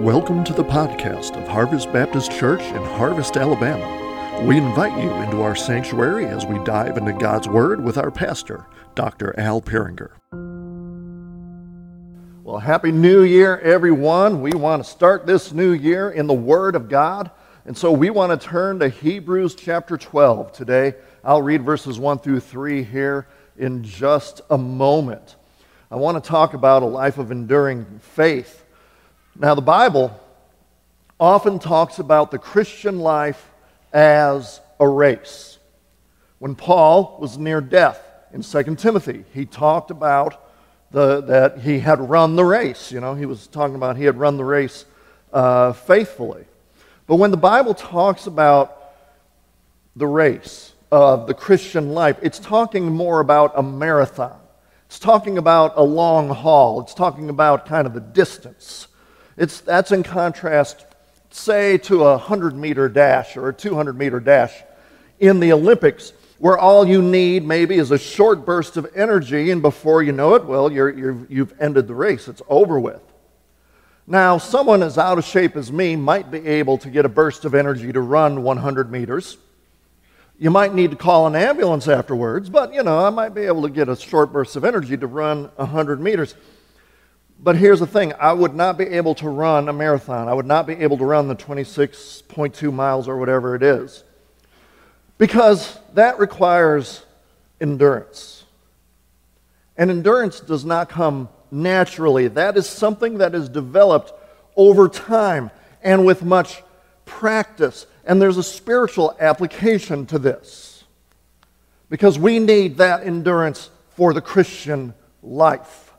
Welcome to the podcast of Harvest Baptist Church in Harvest, Alabama. We invite you into our sanctuary as we dive into God's Word with our pastor, Dr. Al Peringer. Well, Happy New Year, everyone. We want to start this new year in the Word of God. And so we want to turn to Hebrews chapter 12 today. I'll read verses 1 through 3 here in just a moment. I want to talk about a life of enduring faith. Now, the Bible often talks about the Christian life as a race. When Paul was near death in 2 Timothy, he talked about the, that he had run the race. You know, he was talking about he had run the race uh, faithfully. But when the Bible talks about the race of the Christian life, it's talking more about a marathon. It's talking about a long haul. It's talking about kind of the distance. It's, that's in contrast, say, to a 100 meter dash or a 200 meter dash in the Olympics, where all you need maybe is a short burst of energy, and before you know it, well, you're, you're, you've ended the race. It's over with. Now, someone as out of shape as me might be able to get a burst of energy to run 100 meters. You might need to call an ambulance afterwards, but you know, I might be able to get a short burst of energy to run 100 meters. But here's the thing I would not be able to run a marathon. I would not be able to run the 26.2 miles or whatever it is. Because that requires endurance. And endurance does not come naturally, that is something that is developed over time and with much practice. And there's a spiritual application to this. Because we need that endurance for the Christian life.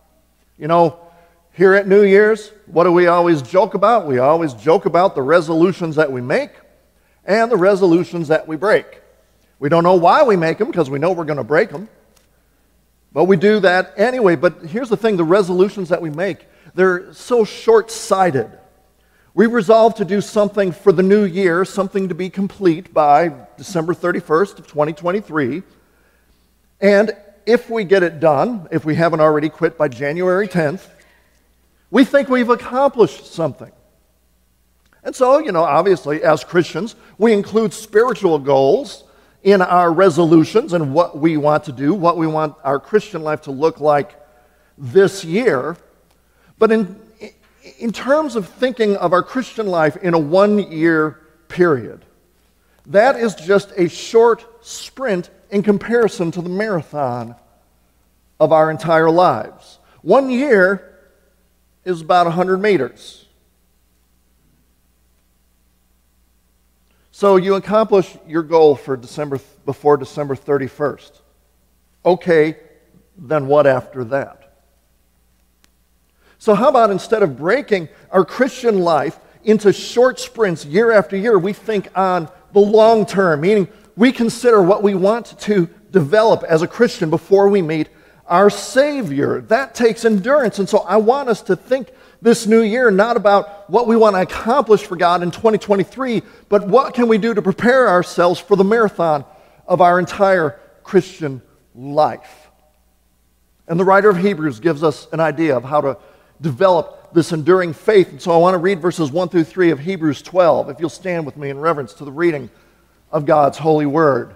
You know, here at New Year's, what do we always joke about? We always joke about the resolutions that we make and the resolutions that we break. We don't know why we make them because we know we're going to break them. But we do that anyway. But here's the thing the resolutions that we make, they're so short sighted. We resolve to do something for the new year, something to be complete by December 31st of 2023. And if we get it done, if we haven't already quit by January 10th, we think we've accomplished something. And so, you know, obviously, as Christians, we include spiritual goals in our resolutions and what we want to do, what we want our Christian life to look like this year. But in, in terms of thinking of our Christian life in a one year period, that is just a short sprint in comparison to the marathon of our entire lives. One year is about 100 meters. So you accomplish your goal for December before December 31st. Okay, then what after that? So how about instead of breaking our Christian life into short sprints year after year, we think on the long term, meaning we consider what we want to develop as a Christian before we meet our Savior. That takes endurance. And so I want us to think this new year not about what we want to accomplish for God in 2023, but what can we do to prepare ourselves for the marathon of our entire Christian life. And the writer of Hebrews gives us an idea of how to develop this enduring faith. And so I want to read verses 1 through 3 of Hebrews 12, if you'll stand with me in reverence to the reading of God's holy word.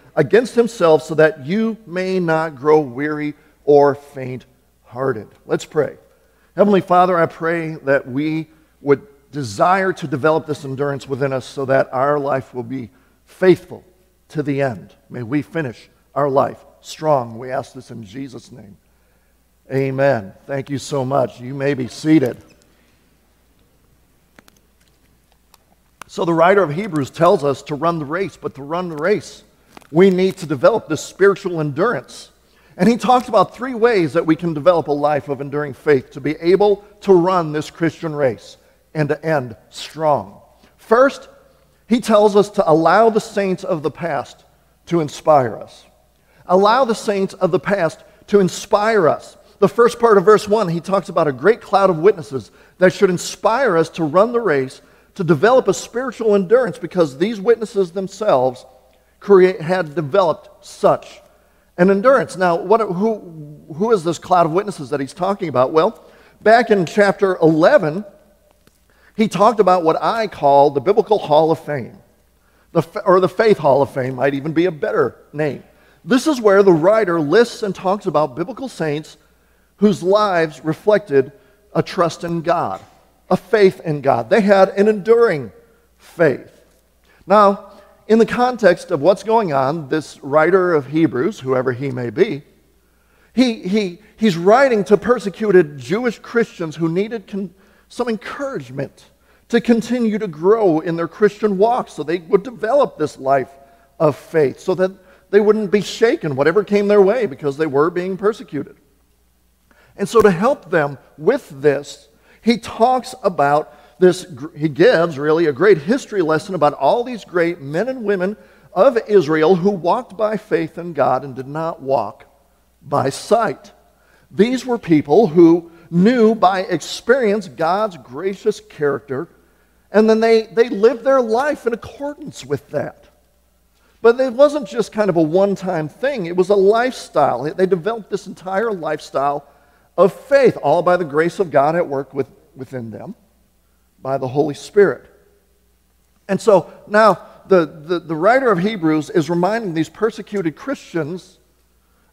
against himself so that you may not grow weary or faint hearted. Let's pray. Heavenly Father, I pray that we would desire to develop this endurance within us so that our life will be faithful to the end. May we finish our life strong. We ask this in Jesus' name. Amen. Thank you so much. You may be seated. So, the writer of Hebrews tells us to run the race, but to run the race, we need to develop this spiritual endurance. And he talks about three ways that we can develop a life of enduring faith to be able to run this Christian race and to end strong. First, he tells us to allow the saints of the past to inspire us. Allow the saints of the past to inspire us. The first part of verse 1, he talks about a great cloud of witnesses that should inspire us to run the race, to develop a spiritual endurance, because these witnesses themselves create, had developed such an endurance. Now, what, who, who is this cloud of witnesses that he's talking about? Well, back in chapter 11, he talked about what I call the Biblical Hall of Fame, the, or the Faith Hall of Fame might even be a better name. This is where the writer lists and talks about biblical saints whose lives reflected a trust in God, a faith in God. They had an enduring faith. Now, in the context of what's going on, this writer of Hebrews, whoever he may be, he, he, he's writing to persecuted Jewish Christians who needed con- some encouragement to continue to grow in their Christian walk so they would develop this life of faith so that they wouldn't be shaken whatever came their way because they were being persecuted. And so, to help them with this, he talks about this, he gives really a great history lesson about all these great men and women of Israel who walked by faith in God and did not walk by sight. These were people who knew by experience God's gracious character, and then they, they lived their life in accordance with that. But it wasn't just kind of a one time thing, it was a lifestyle. They developed this entire lifestyle of faith, all by the grace of God at work with, within them, by the Holy Spirit. And so now the, the, the writer of Hebrews is reminding these persecuted Christians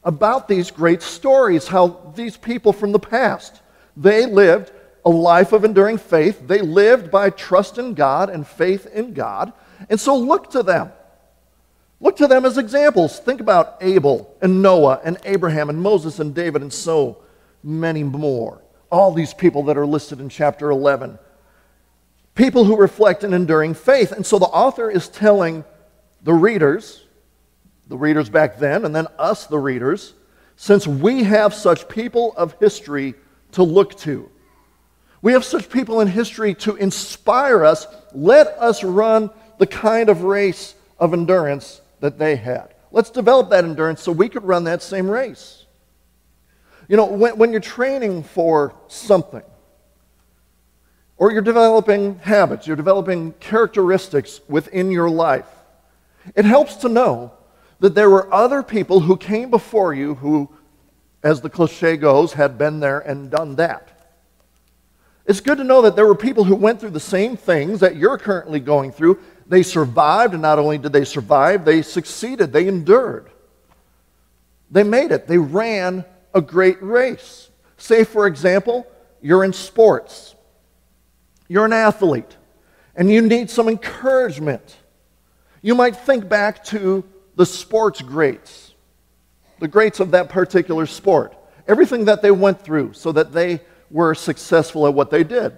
about these great stories, how these people from the past they lived a life of enduring faith. They lived by trust in God and faith in God. And so look to them. Look to them as examples. Think about Abel and Noah and Abraham and Moses and David and so many more. All these people that are listed in chapter 11. People who reflect an enduring faith. And so the author is telling the readers, the readers back then, and then us, the readers, since we have such people of history to look to. We have such people in history to inspire us. Let us run the kind of race of endurance that they had. Let's develop that endurance so we could run that same race. You know, when, when you're training for something, or you're developing habits, you're developing characteristics within your life, it helps to know that there were other people who came before you who as the cliche goes, had been there and done that. It's good to know that there were people who went through the same things that you're currently going through. They survived, and not only did they survive, they succeeded, they endured. They made it, they ran a great race. Say, for example, you're in sports, you're an athlete, and you need some encouragement. You might think back to the sports greats the greats of that particular sport, everything that they went through so that they were successful at what they did.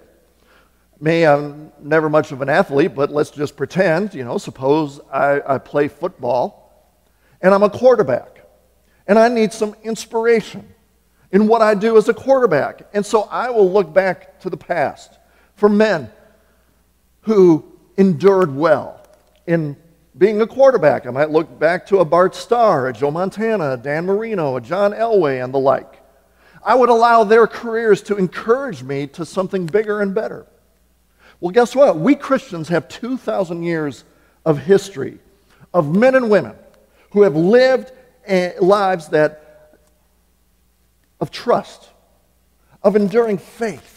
Me, I'm never much of an athlete, but let's just pretend, you know, suppose I, I play football and I'm a quarterback and I need some inspiration in what I do as a quarterback. And so I will look back to the past for men who endured well in being a quarterback, I might look back to a Bart Starr, a Joe Montana, a Dan Marino, a John Elway, and the like. I would allow their careers to encourage me to something bigger and better. Well, guess what? We Christians have 2,000 years of history of men and women who have lived lives that of trust, of enduring faith.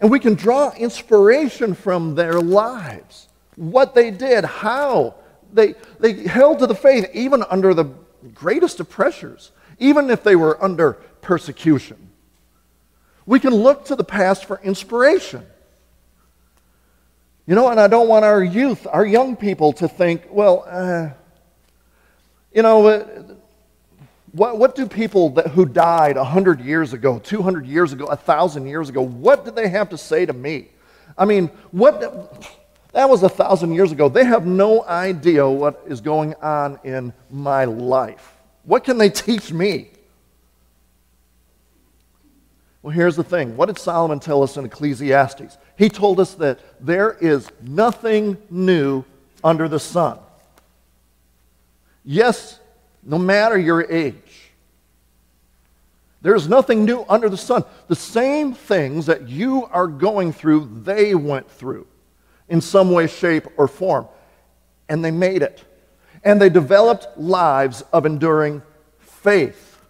And we can draw inspiration from their lives what they did, how they, they held to the faith even under the greatest of pressures, even if they were under persecution. We can look to the past for inspiration. You know, and I don't want our youth, our young people to think, well, uh, you know, uh, what, what do people that, who died 100 years ago, 200 years ago, 1,000 years ago, what did they have to say to me? I mean, what, that was a thousand years ago. They have no idea what is going on in my life. What can they teach me? Well, here's the thing. What did Solomon tell us in Ecclesiastes? He told us that there is nothing new under the sun. Yes, no matter your age, there's nothing new under the sun. The same things that you are going through, they went through in some way, shape, or form. And they made it. And they developed lives of enduring faith.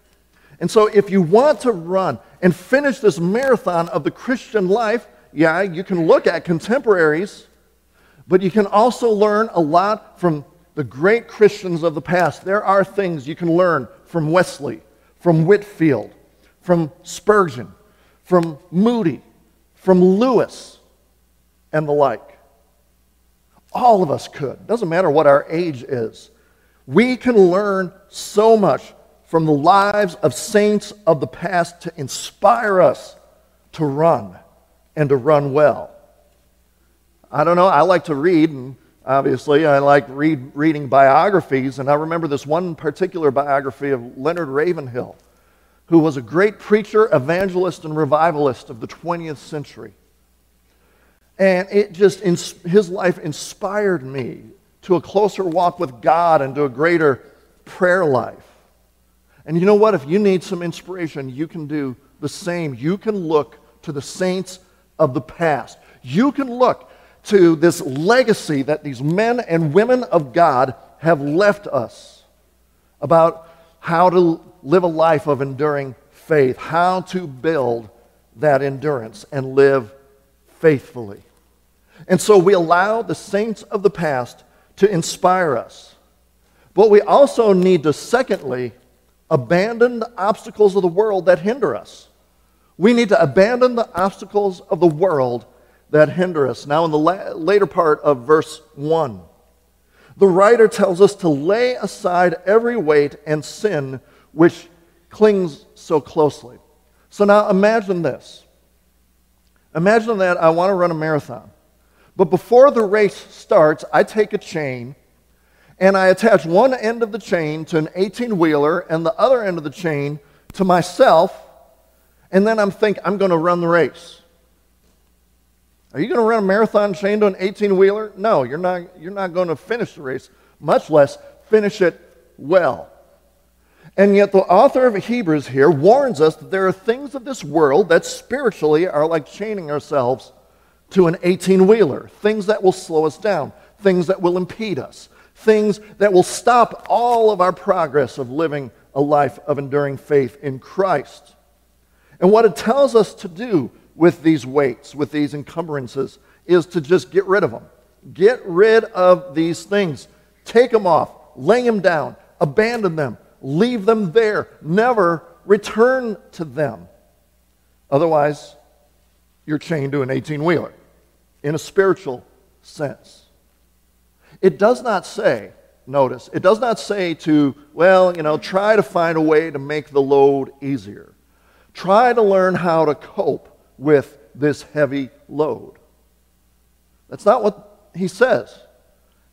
And so, if you want to run and finish this marathon of the Christian life, yeah, you can look at contemporaries, but you can also learn a lot from the great Christians of the past. There are things you can learn from Wesley, from Whitefield, from Spurgeon, from Moody, from Lewis, and the like. All of us could. Doesn't matter what our age is. We can learn so much from the lives of saints of the past to inspire us to run and to run well. I don't know, I like to read, and obviously I like read, reading biographies, and I remember this one particular biography of Leonard Ravenhill, who was a great preacher, evangelist, and revivalist of the 20th century. And it just, his life inspired me to a closer walk with God and to a greater prayer life. And you know what? If you need some inspiration, you can do the same. You can look to the saints of the past. You can look to this legacy that these men and women of God have left us about how to live a life of enduring faith, how to build that endurance and live faithfully. And so we allow the saints of the past to inspire us. But we also need to, secondly, abandon the obstacles of the world that hinder us. We need to abandon the obstacles of the world that hinder us. Now, in the la- later part of verse 1, the writer tells us to lay aside every weight and sin which clings so closely. So now imagine this. Imagine that I want to run a marathon. But before the race starts, I take a chain and I attach one end of the chain to an 18 wheeler and the other end of the chain to myself, and then I'm thinking, I'm going to run the race. Are you going to run a marathon chained to an 18 wheeler? No, you're not, you're not going to finish the race, much less finish it well. And yet, the author of Hebrews here warns us that there are things of this world that spiritually are like chaining ourselves to an 18 wheeler, things that will slow us down, things that will impede us, things that will stop all of our progress of living a life of enduring faith in Christ. And what it tells us to do with these weights, with these encumbrances, is to just get rid of them. Get rid of these things. Take them off, lay them down, abandon them, leave them there, never return to them. Otherwise, you're chained to an 18 wheeler in a spiritual sense. It does not say, notice, it does not say to, well, you know, try to find a way to make the load easier. Try to learn how to cope with this heavy load. That's not what he says.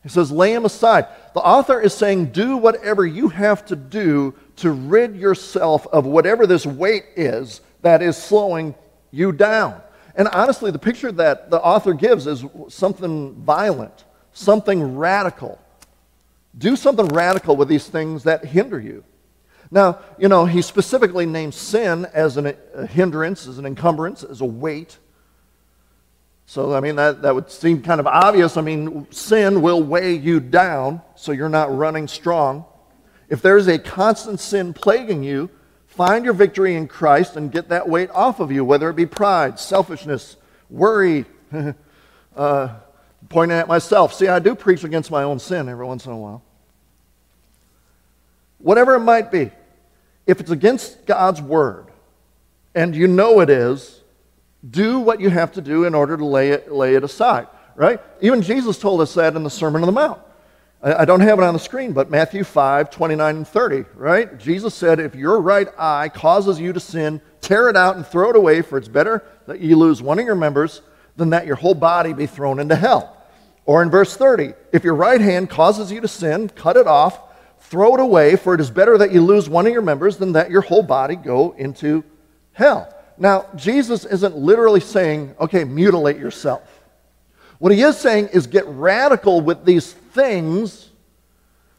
He says, lay him aside. The author is saying, do whatever you have to do to rid yourself of whatever this weight is that is slowing you down. And honestly, the picture that the author gives is something violent something radical. Do something radical with these things that hinder you. Now, you know, he specifically names sin as an, a hindrance, as an encumbrance, as a weight. So, I mean, that, that would seem kind of obvious. I mean, sin will weigh you down so you're not running strong. If there's a constant sin plaguing you, find your victory in Christ and get that weight off of you, whether it be pride, selfishness, worry, uh, pointing at myself. See, I do preach against my own sin every once in a while. Whatever it might be, if it's against God's word, and you know it is, do what you have to do in order to lay it, lay it aside, right? Even Jesus told us that in the Sermon on the Mount. I, I don't have it on the screen, but Matthew 5, 29 and 30, right? Jesus said, If your right eye causes you to sin, tear it out and throw it away, for it's better that you lose one of your members than that your whole body be thrown into hell. Or in verse 30, if your right hand causes you to sin, cut it off, throw it away, for it is better that you lose one of your members than that your whole body go into hell. Now, Jesus isn't literally saying, okay, mutilate yourself. What he is saying is get radical with these things,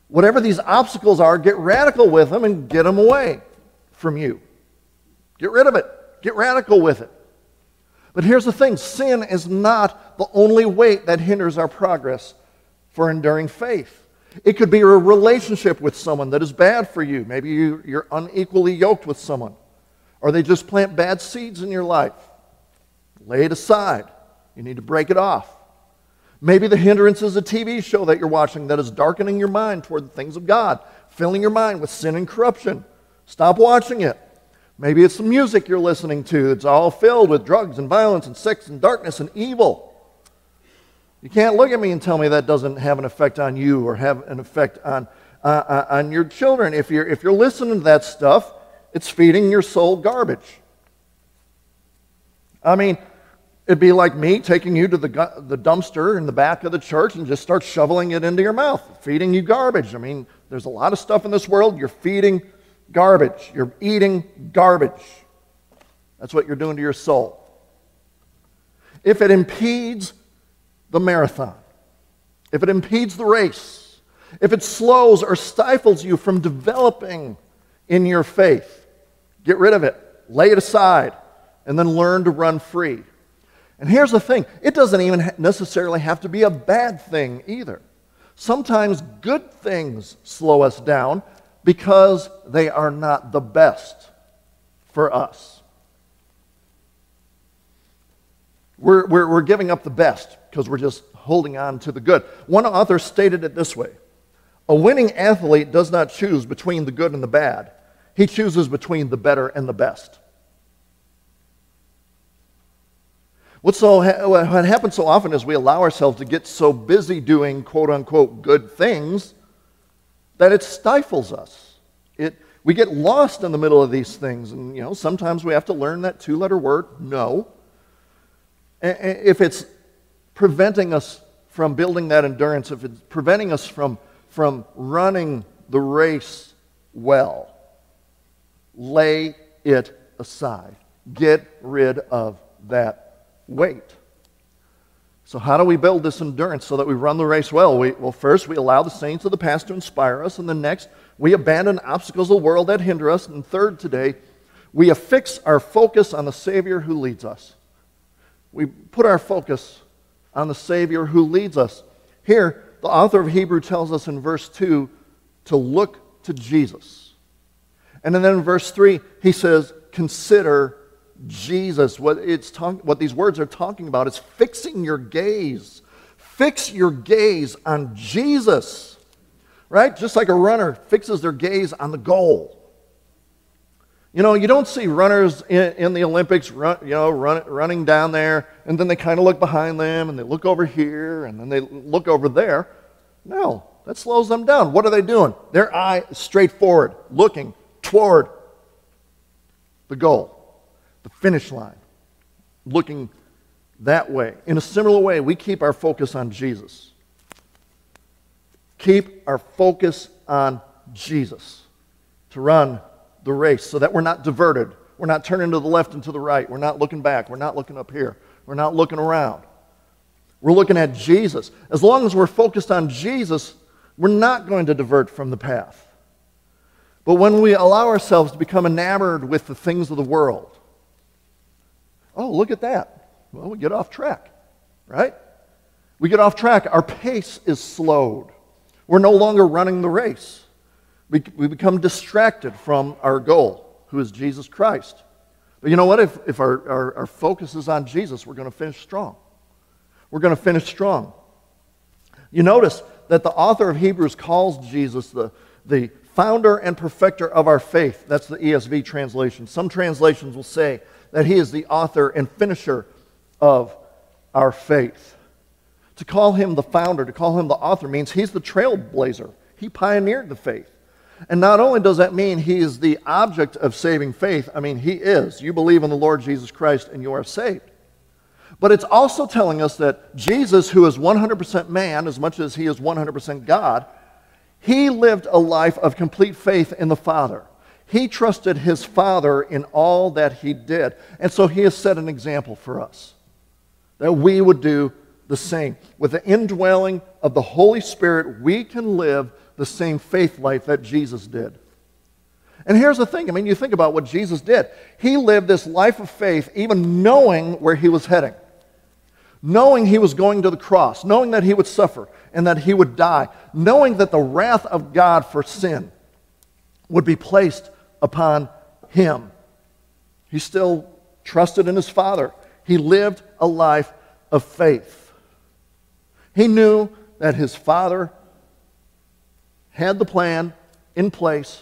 whatever these obstacles are, get radical with them and get them away from you. Get rid of it. Get radical with it. But here's the thing sin is not the only weight that hinders our progress for enduring faith. It could be a relationship with someone that is bad for you. Maybe you, you're unequally yoked with someone, or they just plant bad seeds in your life. Lay it aside. You need to break it off. Maybe the hindrance is a TV show that you're watching that is darkening your mind toward the things of God, filling your mind with sin and corruption. Stop watching it. Maybe it's the music you're listening to. It's all filled with drugs and violence and sex and darkness and evil. You can't look at me and tell me that doesn't have an effect on you or have an effect on, uh, on your children. If you're, if you're listening to that stuff, it's feeding your soul garbage. I mean, it'd be like me taking you to the, the dumpster in the back of the church and just start shoveling it into your mouth, feeding you garbage. I mean, there's a lot of stuff in this world you're feeding garbage. You're eating garbage. That's what you're doing to your soul. If it impedes the marathon, if it impedes the race, if it slows or stifles you from developing in your faith, get rid of it, lay it aside, and then learn to run free. And here's the thing it doesn't even necessarily have to be a bad thing either. Sometimes good things slow us down because they are not the best for us. We're, we're, we're giving up the best because we're just holding on to the good. One author stated it this way A winning athlete does not choose between the good and the bad, he chooses between the better and the best. What's so, what happens so often is we allow ourselves to get so busy doing quote unquote good things that it stifles us. It, we get lost in the middle of these things. And, you know, sometimes we have to learn that two letter word, no. If it's preventing us from building that endurance, if it's preventing us from, from running the race well, lay it aside. Get rid of that weight. So, how do we build this endurance so that we run the race well? We, well, first, we allow the saints of the past to inspire us, and then next, we abandon obstacles of the world that hinder us, and third, today, we affix our focus on the Savior who leads us. We put our focus on the Savior who leads us. Here, the author of Hebrew tells us in verse 2 to look to Jesus. And then in verse 3, he says, consider Jesus. What, it's talk, what these words are talking about is fixing your gaze. Fix your gaze on Jesus, right? Just like a runner fixes their gaze on the goal. You know, you don't see runners in, in the Olympics, run, you know, run, running down there, and then they kind of look behind them, and they look over here, and then they look over there. No, that slows them down. What are they doing? Their eye is straight forward, looking toward the goal, the finish line, looking that way. In a similar way, we keep our focus on Jesus. Keep our focus on Jesus to run the race so that we're not diverted. We're not turning to the left and to the right. We're not looking back. We're not looking up here. We're not looking around. We're looking at Jesus. As long as we're focused on Jesus, we're not going to divert from the path. But when we allow ourselves to become enamored with the things of the world, oh, look at that. Well, we get off track, right? We get off track. Our pace is slowed. We're no longer running the race we, we become distracted from our goal, who is Jesus Christ. But you know what? If, if our, our, our focus is on Jesus, we're going to finish strong. We're going to finish strong. You notice that the author of Hebrews calls Jesus the, the founder and perfecter of our faith. That's the ESV translation. Some translations will say that he is the author and finisher of our faith. To call him the founder, to call him the author, means he's the trailblazer. He pioneered the faith. And not only does that mean he is the object of saving faith, I mean, he is. You believe in the Lord Jesus Christ and you are saved. But it's also telling us that Jesus, who is 100% man as much as he is 100% God, he lived a life of complete faith in the Father. He trusted his Father in all that he did. And so he has set an example for us that we would do the same. With the indwelling of the Holy Spirit, we can live the same faith life that Jesus did. And here's the thing I mean, you think about what Jesus did. He lived this life of faith even knowing where he was heading, knowing he was going to the cross, knowing that he would suffer and that he would die, knowing that the wrath of God for sin would be placed upon him. He still trusted in his Father. He lived a life of faith. He knew that his Father had the plan in place,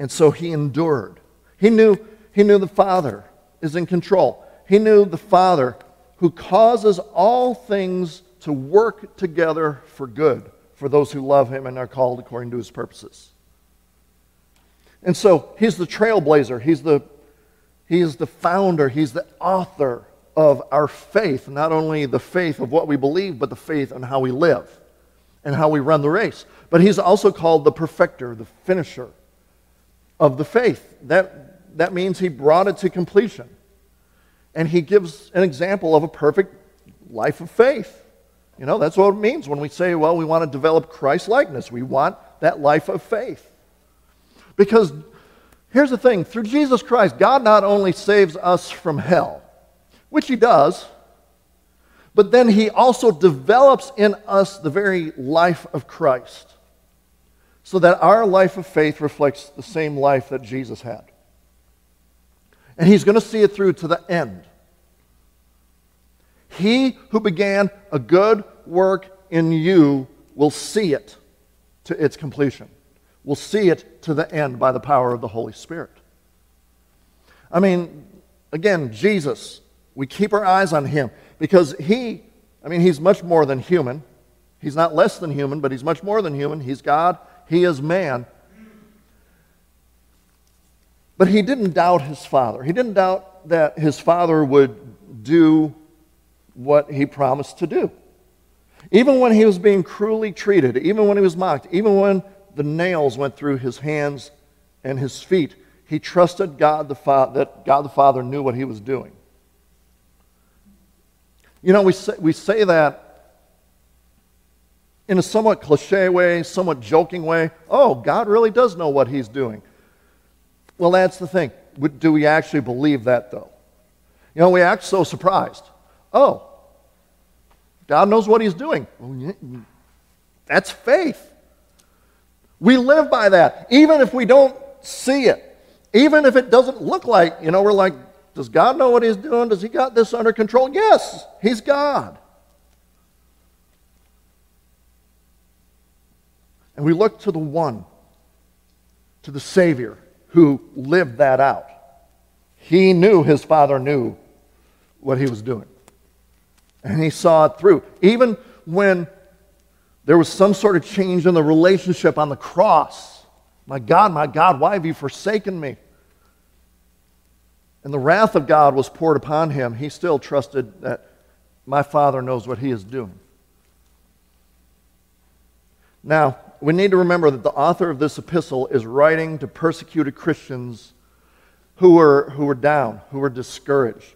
and so he endured. He knew, he knew the Father is in control. He knew the Father who causes all things to work together for good for those who love him and are called according to his purposes. And so he's the trailblazer, he's the, he is the founder, he's the author of our faith, not only the faith of what we believe, but the faith on how we live and how we run the race. But he's also called the perfecter, the finisher of the faith. That, that means he brought it to completion. And he gives an example of a perfect life of faith. You know, that's what it means when we say, well, we want to develop Christ likeness. We want that life of faith. Because here's the thing through Jesus Christ, God not only saves us from hell, which he does, but then he also develops in us the very life of Christ so that our life of faith reflects the same life that Jesus had. And he's going to see it through to the end. He who began a good work in you will see it to its completion will see it to the end by the power of the Holy Spirit. I mean, again, Jesus, we keep our eyes on him because he, I mean, he's much more than human. He's not less than human, but he's much more than human. He's God, he is man. But he didn't doubt his father. He didn't doubt that his father would do what he promised to do. Even when he was being cruelly treated, even when he was mocked, even when the nails went through his hands and his feet. He trusted God the Father, that God the Father knew what he was doing. You know, we say, we say that in a somewhat cliche way, somewhat joking way. Oh, God really does know what he's doing. Well, that's the thing. Do we actually believe that, though? You know, we act so surprised. Oh, God knows what he's doing. That's faith. We live by that, even if we don't see it, even if it doesn't look like, you know, we're like, does God know what He's doing? Does He got this under control? Yes, He's God. And we look to the one, to the Savior, who lived that out. He knew his Father knew what he was doing. And he saw it through. Even when there was some sort of change in the relationship on the cross. My God, my God, why have you forsaken me? And the wrath of God was poured upon him. He still trusted that my Father knows what he is doing. Now, we need to remember that the author of this epistle is writing to persecuted Christians who were, who were down, who were discouraged.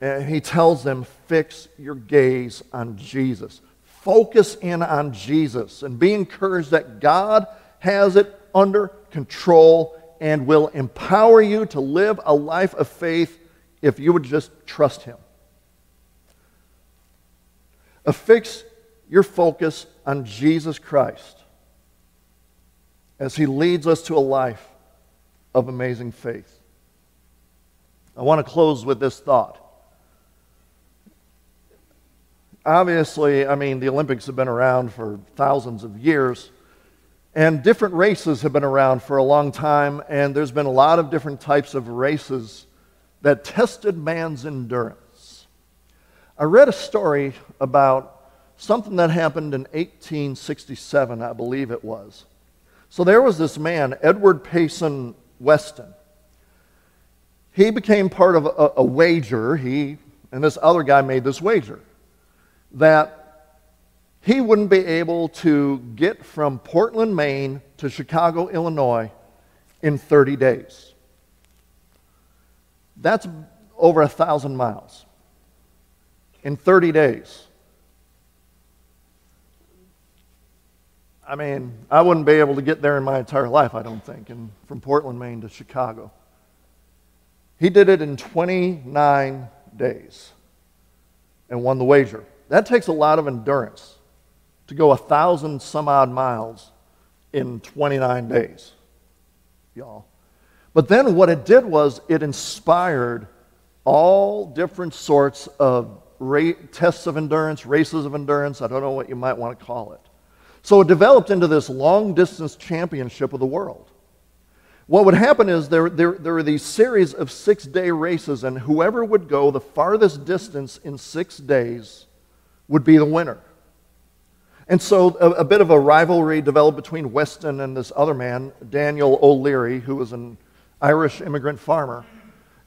And he tells them, fix your gaze on Jesus. Focus in on Jesus and be encouraged that God has it under control and will empower you to live a life of faith if you would just trust Him. Affix your focus on Jesus Christ as He leads us to a life of amazing faith. I want to close with this thought obviously, I mean, the Olympics have been around for thousands of years, and different races have been around for a long time, and there's been a lot of different types of races that tested man's endurance. I read a story about something that happened in 1867, I believe it was. So there was this man, Edward Payson Weston. He became part of a, a wager. He and this other guy made this wager that he wouldn't be able to get from Portland, Maine to Chicago, Illinois in 30 days. That's over a thousand miles in 30 days. I mean, I wouldn't be able to get there in my entire life, I don't think, and from Portland, Maine to Chicago. He did it in 29 days and won the wager. That takes a lot of endurance to go a thousand some odd miles in 29 days, y'all. But then what it did was it inspired all different sorts of ra- tests of endurance, races of endurance, I don't know what you might want to call it. So it developed into this long distance championship of the world. What would happen is there, there, there were these series of six day races, and whoever would go the farthest distance in six days would be the winner. And so a, a, bit of a rivalry developed between Weston and this other man, Daniel O'Leary, who was an Irish immigrant farmer.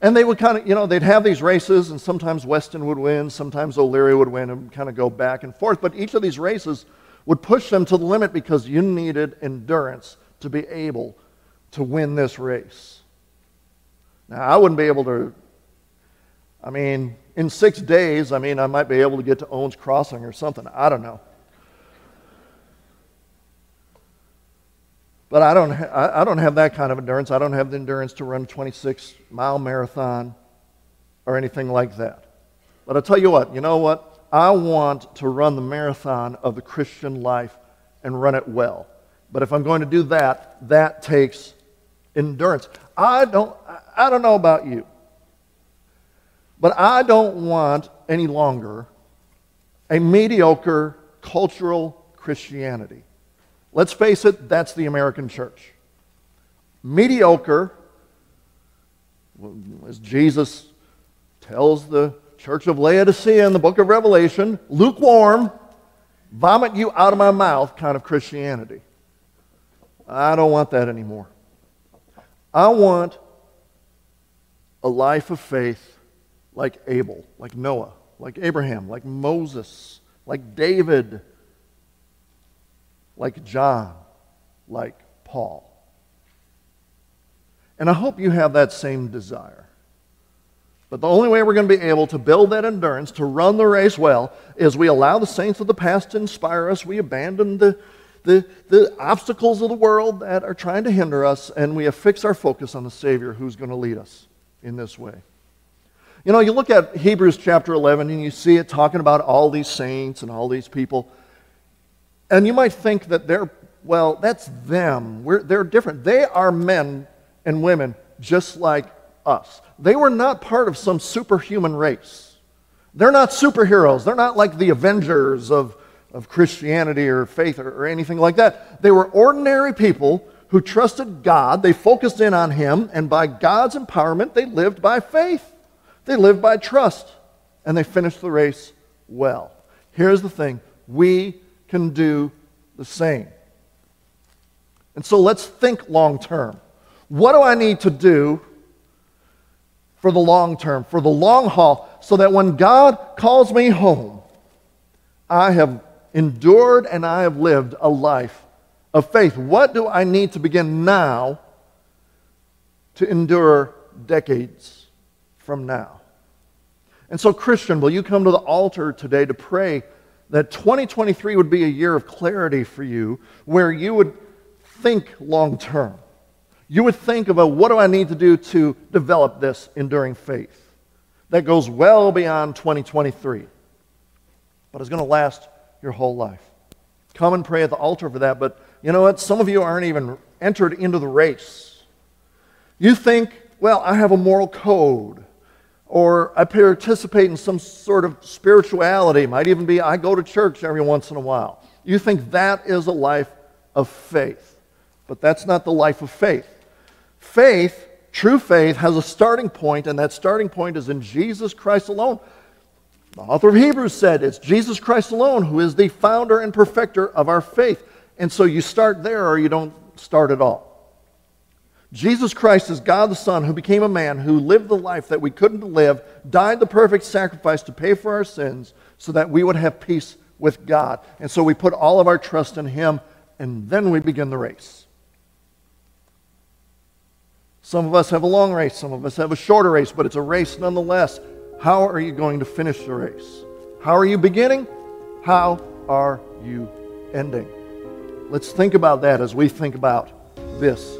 And they would kind of, you know, they'd have these races, and sometimes Weston would win, sometimes O'Leary would win, and kind of go back and forth. But each of these races would push them to the limit because you needed endurance to be able to win this race. Now, I wouldn't be able to, I mean, in six days, I mean, I might be able to get to Owens Crossing or something. I don't know. But I don't, I don't have that kind of endurance. I don't have the endurance to run a 26 mile marathon or anything like that. But I'll tell you what, you know what? I want to run the marathon of the Christian life and run it well. But if I'm going to do that, that takes endurance. I don't, I don't know about you, but I don't want any longer a mediocre cultural Christianity. Let's face it, that's the American church. Mediocre, as Jesus tells the church of Laodicea in the book of Revelation, lukewarm, vomit you out of my mouth kind of Christianity. I don't want that anymore. I want a life of faith like Abel, like Noah, like Abraham, like Moses, like David, like John, like Paul. And I hope you have that same desire. But the only way we're going to be able to build that endurance, to run the race well, is we allow the saints of the past to inspire us. We abandon the, the, the obstacles of the world that are trying to hinder us, and we affix our focus on the Savior who's going to lead us in this way. You know, you look at Hebrews chapter 11 and you see it talking about all these saints and all these people. And you might think that they're, well, that's them. We're, they're different. They are men and women just like us. They were not part of some superhuman race. They're not superheroes. They're not like the Avengers of, of Christianity or faith or, or anything like that. They were ordinary people who trusted God. They focused in on Him, and by God's empowerment, they lived by faith. They lived by trust, and they finished the race well. Here's the thing we can do the same. And so let's think long term. What do I need to do for the long term, for the long haul, so that when God calls me home, I have endured and I have lived a life of faith? What do I need to begin now to endure decades from now? And so, Christian, will you come to the altar today to pray? That 2023 would be a year of clarity for you where you would think long term. You would think about what do I need to do to develop this enduring faith that goes well beyond 2023, but is going to last your whole life. Come and pray at the altar for that, but you know what? Some of you aren't even entered into the race. You think, well, I have a moral code or I participate in some sort of spirituality. Might even be I go to church every once in a while. You think that is a life of faith, but that's not the life of faith. Faith, true faith, has a starting point, and that starting point is in Jesus Christ alone. The author of Hebrews said it's Jesus Christ alone who is the founder and perfecter of our faith. And so you start there or you don't start at all. Jesus Christ is God the Son who became a man, who lived the life that we couldn't live, died the perfect sacrifice to pay for our sins so that we would have peace with God. And so we put all of our trust in Him, and then we begin the race. Some of us have a long race, some of us have a shorter race, but it's a race nonetheless. How are you going to finish the race? How are you beginning? How are you ending? Let's think about that as we think about this